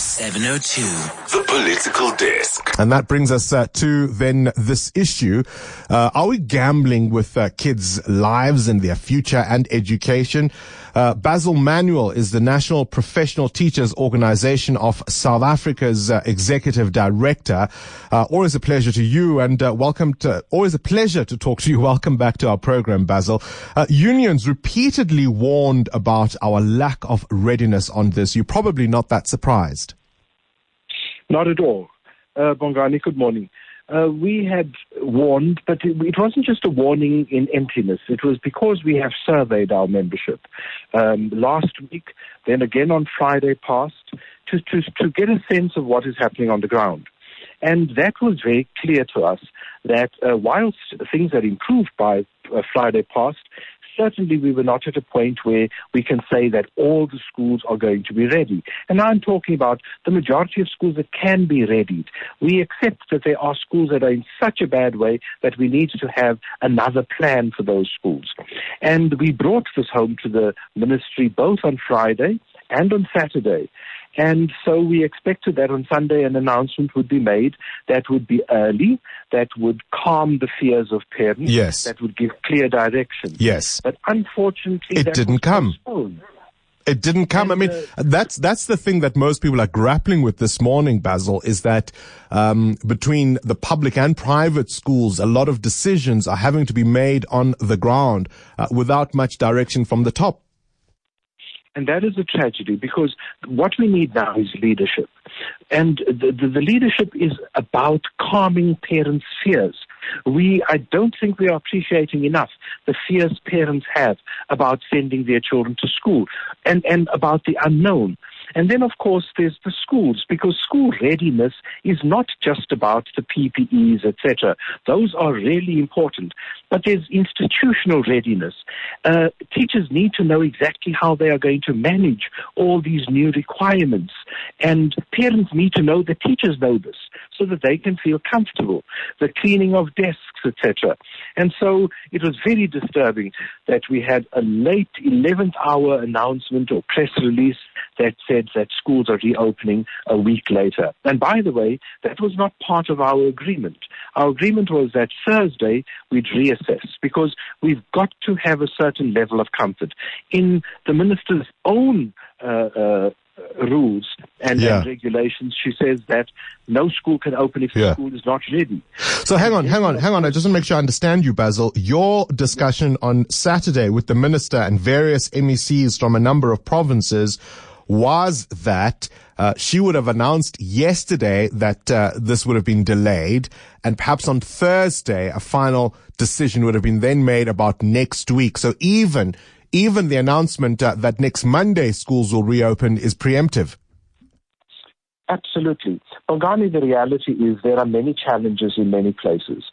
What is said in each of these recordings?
702. The Political Desk. And that brings us uh, to then this issue. Uh, are we gambling with uh, kids' lives and their future and education? Uh, Basil Manuel is the National Professional Teachers Organization of South Africa's uh, executive director. Uh, always a pleasure to you and welcome to, always a pleasure to talk to you. Welcome back to our program, Basil. unions repeatedly warned about our lack of readiness on this. You're probably not that surprised. Not at all. Uh, Bongani, good morning. Uh, we had warned, but it, it, wasn't just a warning in emptiness. It was because we have surveyed our membership um, last week, then again on Friday past, to, to, to get a sense of what is happening on the ground. And that was very clear to us that uh, whilst things had improved by uh, Friday past, certainly we were not at a point where we can say that all the schools are going to be ready. And now I'm talking about the majority of schools that can be readied. We accept that there are schools that are in such a bad way that we need to have another plan for those schools. And we brought this home to the ministry both on Friday and on Saturday. And so we expected that on Sunday an announcement would be made that would be early, that would calm the fears of parents, yes. that would give clear direction. Yes. But unfortunately, it didn't come. Postponed. It didn't come. I mean, uh, that's that's the thing that most people are grappling with this morning, Basil, is that um, between the public and private schools, a lot of decisions are having to be made on the ground uh, without much direction from the top. And that is a tragedy because what we need now is leadership. And the, the, the, leadership is about calming parents' fears. We, I don't think we are appreciating enough the fears parents have about sending their children to school and, and about the unknown. And then, of course, there's the schools, because school readiness is not just about the PPEs, etc. Those are really important. But there's institutional readiness. Uh, teachers need to know exactly how they are going to manage all these new requirements. And parents need to know that teachers know this so that they can feel comfortable. The cleaning of desks, etc. And so it was very disturbing that we had a late 11th hour announcement or press release that said that schools are reopening a week later. And by the way, that was not part of our agreement. Our agreement was that Thursday we'd reassess because we've got to have a certain level of comfort. In the minister's own uh, uh, rules and, yeah. and, regulations, she says that no school can open if the yeah. school is not ready. So hang on, hang on, hang on. I just want to make sure I understand you, Basil. Your discussion on Saturday with the minister and various MECs from a number of provinces was that uh, she would have announced yesterday that uh, this would have been delayed, and perhaps on Thursday a final decision would have been then made about next week. So even even the announcement uh, that next Monday schools will reopen is preemptive. Absolutely. Bongani, the reality is there are many challenges in many places.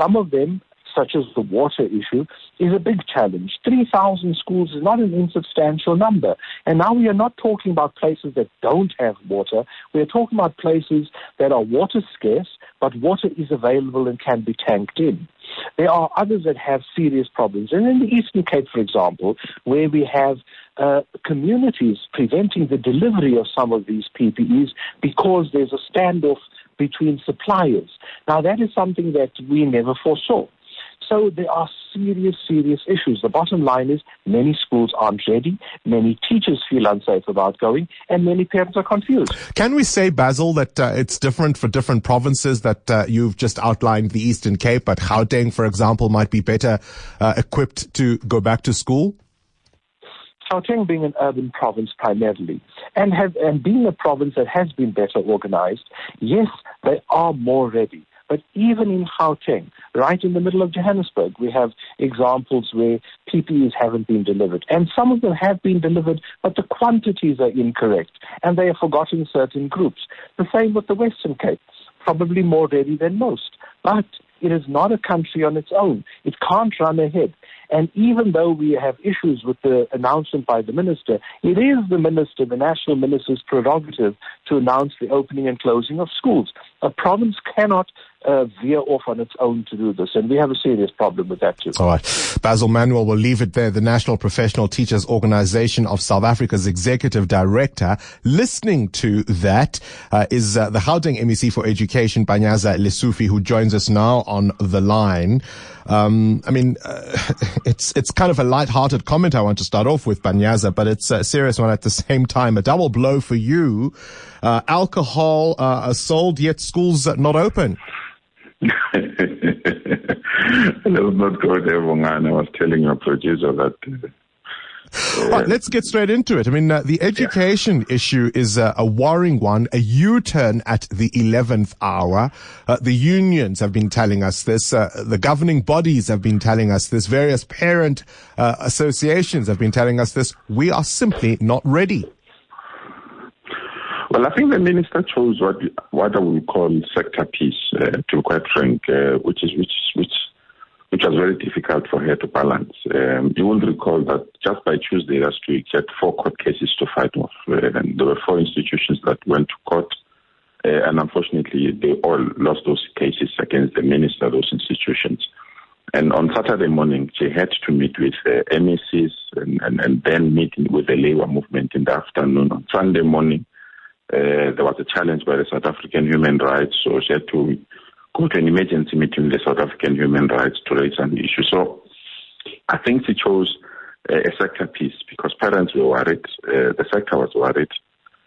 Some of them such as the water issue, is a big challenge. 3,000 schools is not an insubstantial number. And now we are not talking about places that don't have water. We are talking about places that are water scarce, but water is available and can be tanked in. There are others that have serious problems. And in the Eastern Cape, for example, where we have uh, communities preventing the delivery of some of these PPEs because there's a standoff between suppliers. Now, that is something that we never foresaw. So there are serious, serious issues. The bottom line is many schools aren't ready, many teachers feel unsafe about going, and many parents are confused. Can we say, Basil, that uh, it's different for different provinces that uh, you've just outlined the Eastern Cape, but Gauteng, for example, might be better uh, equipped to go back to school? Gauteng being an urban province primarily, and have and being a province that has been better organized, yes, they are more ready. But even in Gauteng, right in the middle of Johannesburg, we have examples where PPEs haven't been delivered. And some of them have been delivered, but the quantities are incorrect. And they have forgotten certain groups. The same with the Western Cape, probably more ready than most. But it is not a country on its own. It can't run ahead. And even though we have issues with the announcement by the minister, it is the minister, the national minister's prerogative to announce the opening and closing of schools. A province cannot uh, veer off on its own to do this, and we have a serious problem with that too. All right. Basil Manuel we'll leave it there. The National Professional Teachers Organization of South Africa's executive director. Listening to that uh, is uh, the Gauteng MEC for Education, Panyaza Lesufi, who joins us now on the line. Um, I mean, uh, it's it's kind of a light-hearted comment I want to start off with, Panyaza, but it's a serious one at the same time. A double blow for you. Uh, alcohol uh, sold, yet schools not open. Let's not go there, Bongani. I was telling your producer that. Uh, All right, let's get straight into it. I mean, uh, the education yeah. issue is uh, a worrying one, a U-turn at the 11th hour. Uh, the unions have been telling us this. Uh, the governing bodies have been telling us this. Various parent uh, associations have been telling us this. We are simply not ready. Well, I think the minister chose what what I would call sector peace, uh, to be quite frank, uh, which is which which which was very difficult for her to balance. Um, you will recall that just by Tuesday last week, she had four court cases to fight off, uh, and there were four institutions that went to court, uh, and unfortunately, they all lost those cases against the minister, those institutions. And on Saturday morning, she had to meet with uh, MECs and, and, and then meeting with the labor movement in the afternoon. On Sunday morning, uh, there was a challenge by the South African human rights, so she had to go to an emergency meeting with the South African human rights to raise an issue. So I think she chose uh, a sector peace because parents were worried, uh, the sector was worried,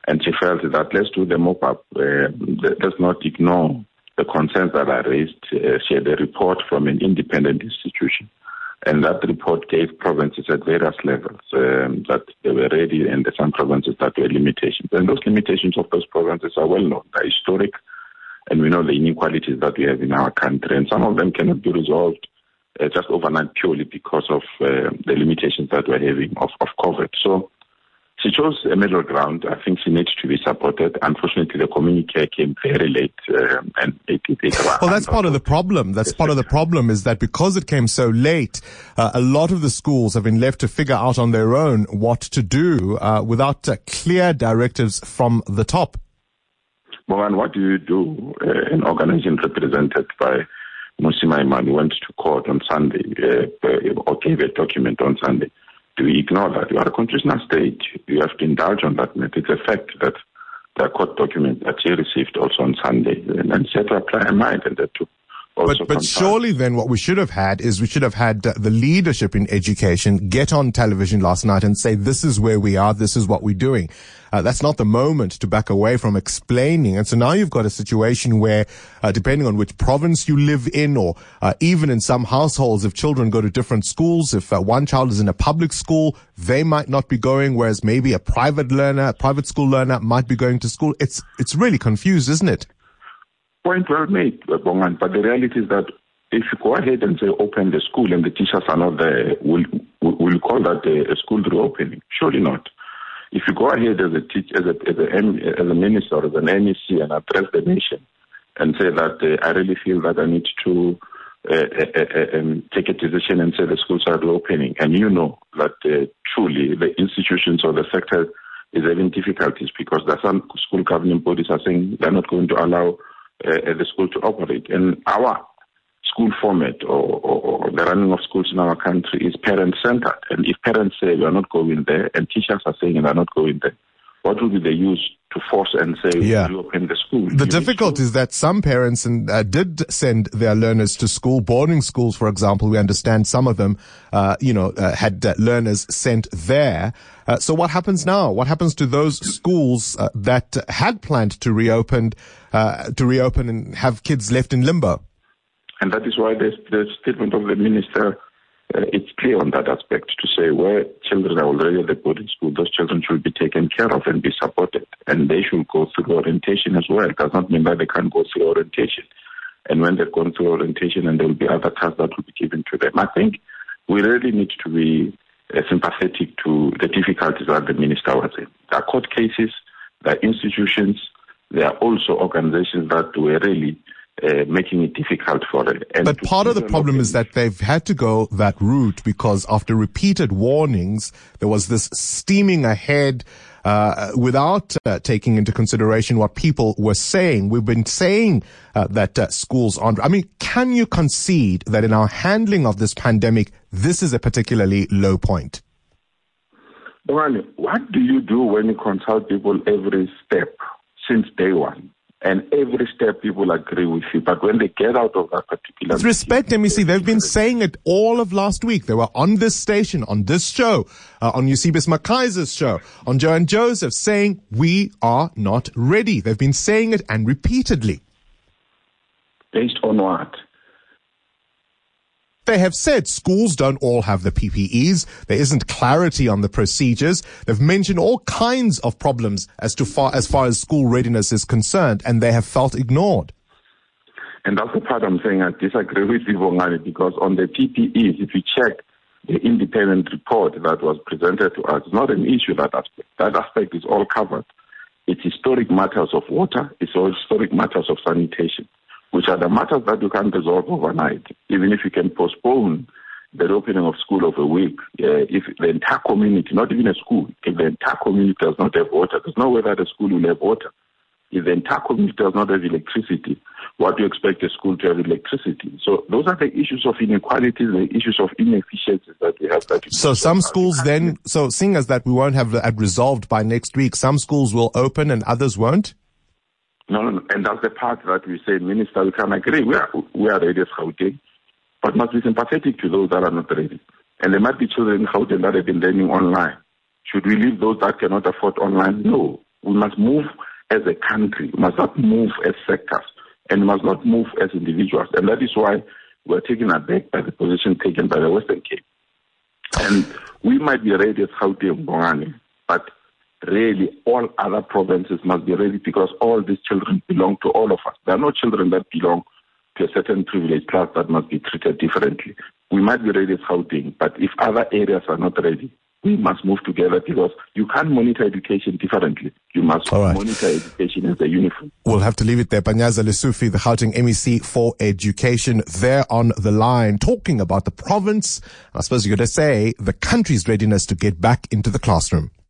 and she felt that let's do the mop up, let's not ignore the concerns that are raised. She had a report from an independent institution and that report gave provinces at various levels um, that they were ready, and some provinces that were limitations. And those limitations of those provinces are well known, they're historic, and we know the inequalities that we have in our country. And some of them cannot be resolved uh, just overnight purely because of uh, the limitations that we're having of, of COVID. So she chose a middle ground. I think she needs to be supported. Unfortunately, the communique came very late, um, and it, it, it Well, that's part of the problem. That's part of the problem is that because it came so late, uh, a lot of the schools have been left to figure out on their own what to do uh, without uh, clear directives from the top. Well, and what do you do? Uh, an organization represented by Mmusi Maimane went to court on Sunday, or gave a document on Sunday we ignore that? You are a constitutional state. You have to indulge on that matter. It's a fact that the court document that she received also on Sunday and, and set to her mind and that to but, but surely then what we should have had is we should have had the leadership in education get on television last night and say, this is where we are. This is what we're doing. Uh, that's not the moment to back away from explaining. And so now you've got a situation where, uh, depending on which province you live in, or uh, even in some households, if children go to different schools, if uh, one child is in a public school, they might not be going, whereas maybe a private learner, a private school learner might be going to school. It's it's really confused, isn't it? Point well made, Bongan. But the reality is that if you go ahead and say open the school and the teachers are not there, will will call that a, school reopening? Surely not. If you go ahead as a teacher, as a as a, as a minister, as an MEC, and address the nation, and say that uh, I really feel that I need to uh, uh, uh, um, take a decision and say the schools are reopening, and you know that uh, truly the institutions or the sector is having difficulties because are some school governing bodies are saying they're not going to allow uh, the school to operate. And our school format or, or, the running of schools in our country is parent centered. And if parents say we are not going there and teachers are saying they are not going there, what will be the use to force and say yeah. reopen the school? The difficulty is that some parents uh, did send their learners to school, boarding schools, for example. We understand some of them, uh, you know, uh, had uh, learners sent there. Uh, so what happens now? What happens to those schools uh, that had planned to reopen, to reopen and have kids left in limbo? And that is why the, the statement of the minister uh, it's clear on that aspect to say where children are already at the boarding school, those children should be taken care of and be supported. And they should go through orientation as well. It does not mean that they can't go through orientation. And when they've gone through orientation and there will be other tasks that will be given to them. I think we really need to be uh, sympathetic to the difficulties that the minister was in. There are court cases, there are institutions, there are also organizations that were really uh, making it difficult for them. And but part of the problem is that they've had to go that route because after repeated warnings, there was this steaming ahead uh, without uh, taking into consideration what people were saying. We've been saying uh, that uh, schools aren't. I mean, can you concede that in our handling of this pandemic, this is a particularly low point? Well, what do you do when you consult people every step since day one? And every step people agree with you. But when they get out of that particular. With respect, MEC, they've been saying it all of last week. They were on this station, on this show, uh, on Eusebius McKaiser's show, on Joanne Joseph, saying we are not ready. They've been saying it and repeatedly. Based on what? They have said schools don't all have the PPEs. There isn't clarity on the procedures. They've mentioned all kinds of problems as to far as far as school readiness is concerned, and they have felt ignored. And that's the part I'm saying I disagree with you, Bongani, because on the PPEs, if you check the independent report that was presented to us, it's not an issue that aspect. That aspect is all covered. It's historic matters of water, it's all historic matters of sanitation which are the matters that you can't resolve overnight, even if you can postpone the opening of school of a week. Uh, if the entire community, not even a school, if the entire community does not have water, there's no way that a school will have water. If the entire community does not have electricity, what do you expect a school to have electricity? So those are the issues of inequalities, the issues of inefficiencies that we have. That so some schools then, so seeing as that we won't have that resolved by next week, some schools will open and others won't? No, no, no. And that's the part that we say, Minister, we can agree. We are, we are ready as Gauteng, but must be sympathetic to those that are not ready. And there might be children in Gauteng that have been learning online. Should we leave those that cannot afford online? No. We must move as a country. We must not move as sectors. And we must not move as individuals. And that is why we're taken aback by the position taken by the Western Cape. And we might be ready as Gauteng, Bongani, but really all other provinces must be ready because all these children belong to all of us. There are no children that belong to a certain privileged class that must be treated differently. We might be ready as Gauteng, but if other areas are not ready, we must move together because you can't monitor education differently. You must right. monitor education as a uniform. We'll have to leave it there. Panyaza Lesufi, the Gauteng MEC for Education, there on the line, talking about the province, I suppose you're going to say, the country's readiness to get back into the classroom.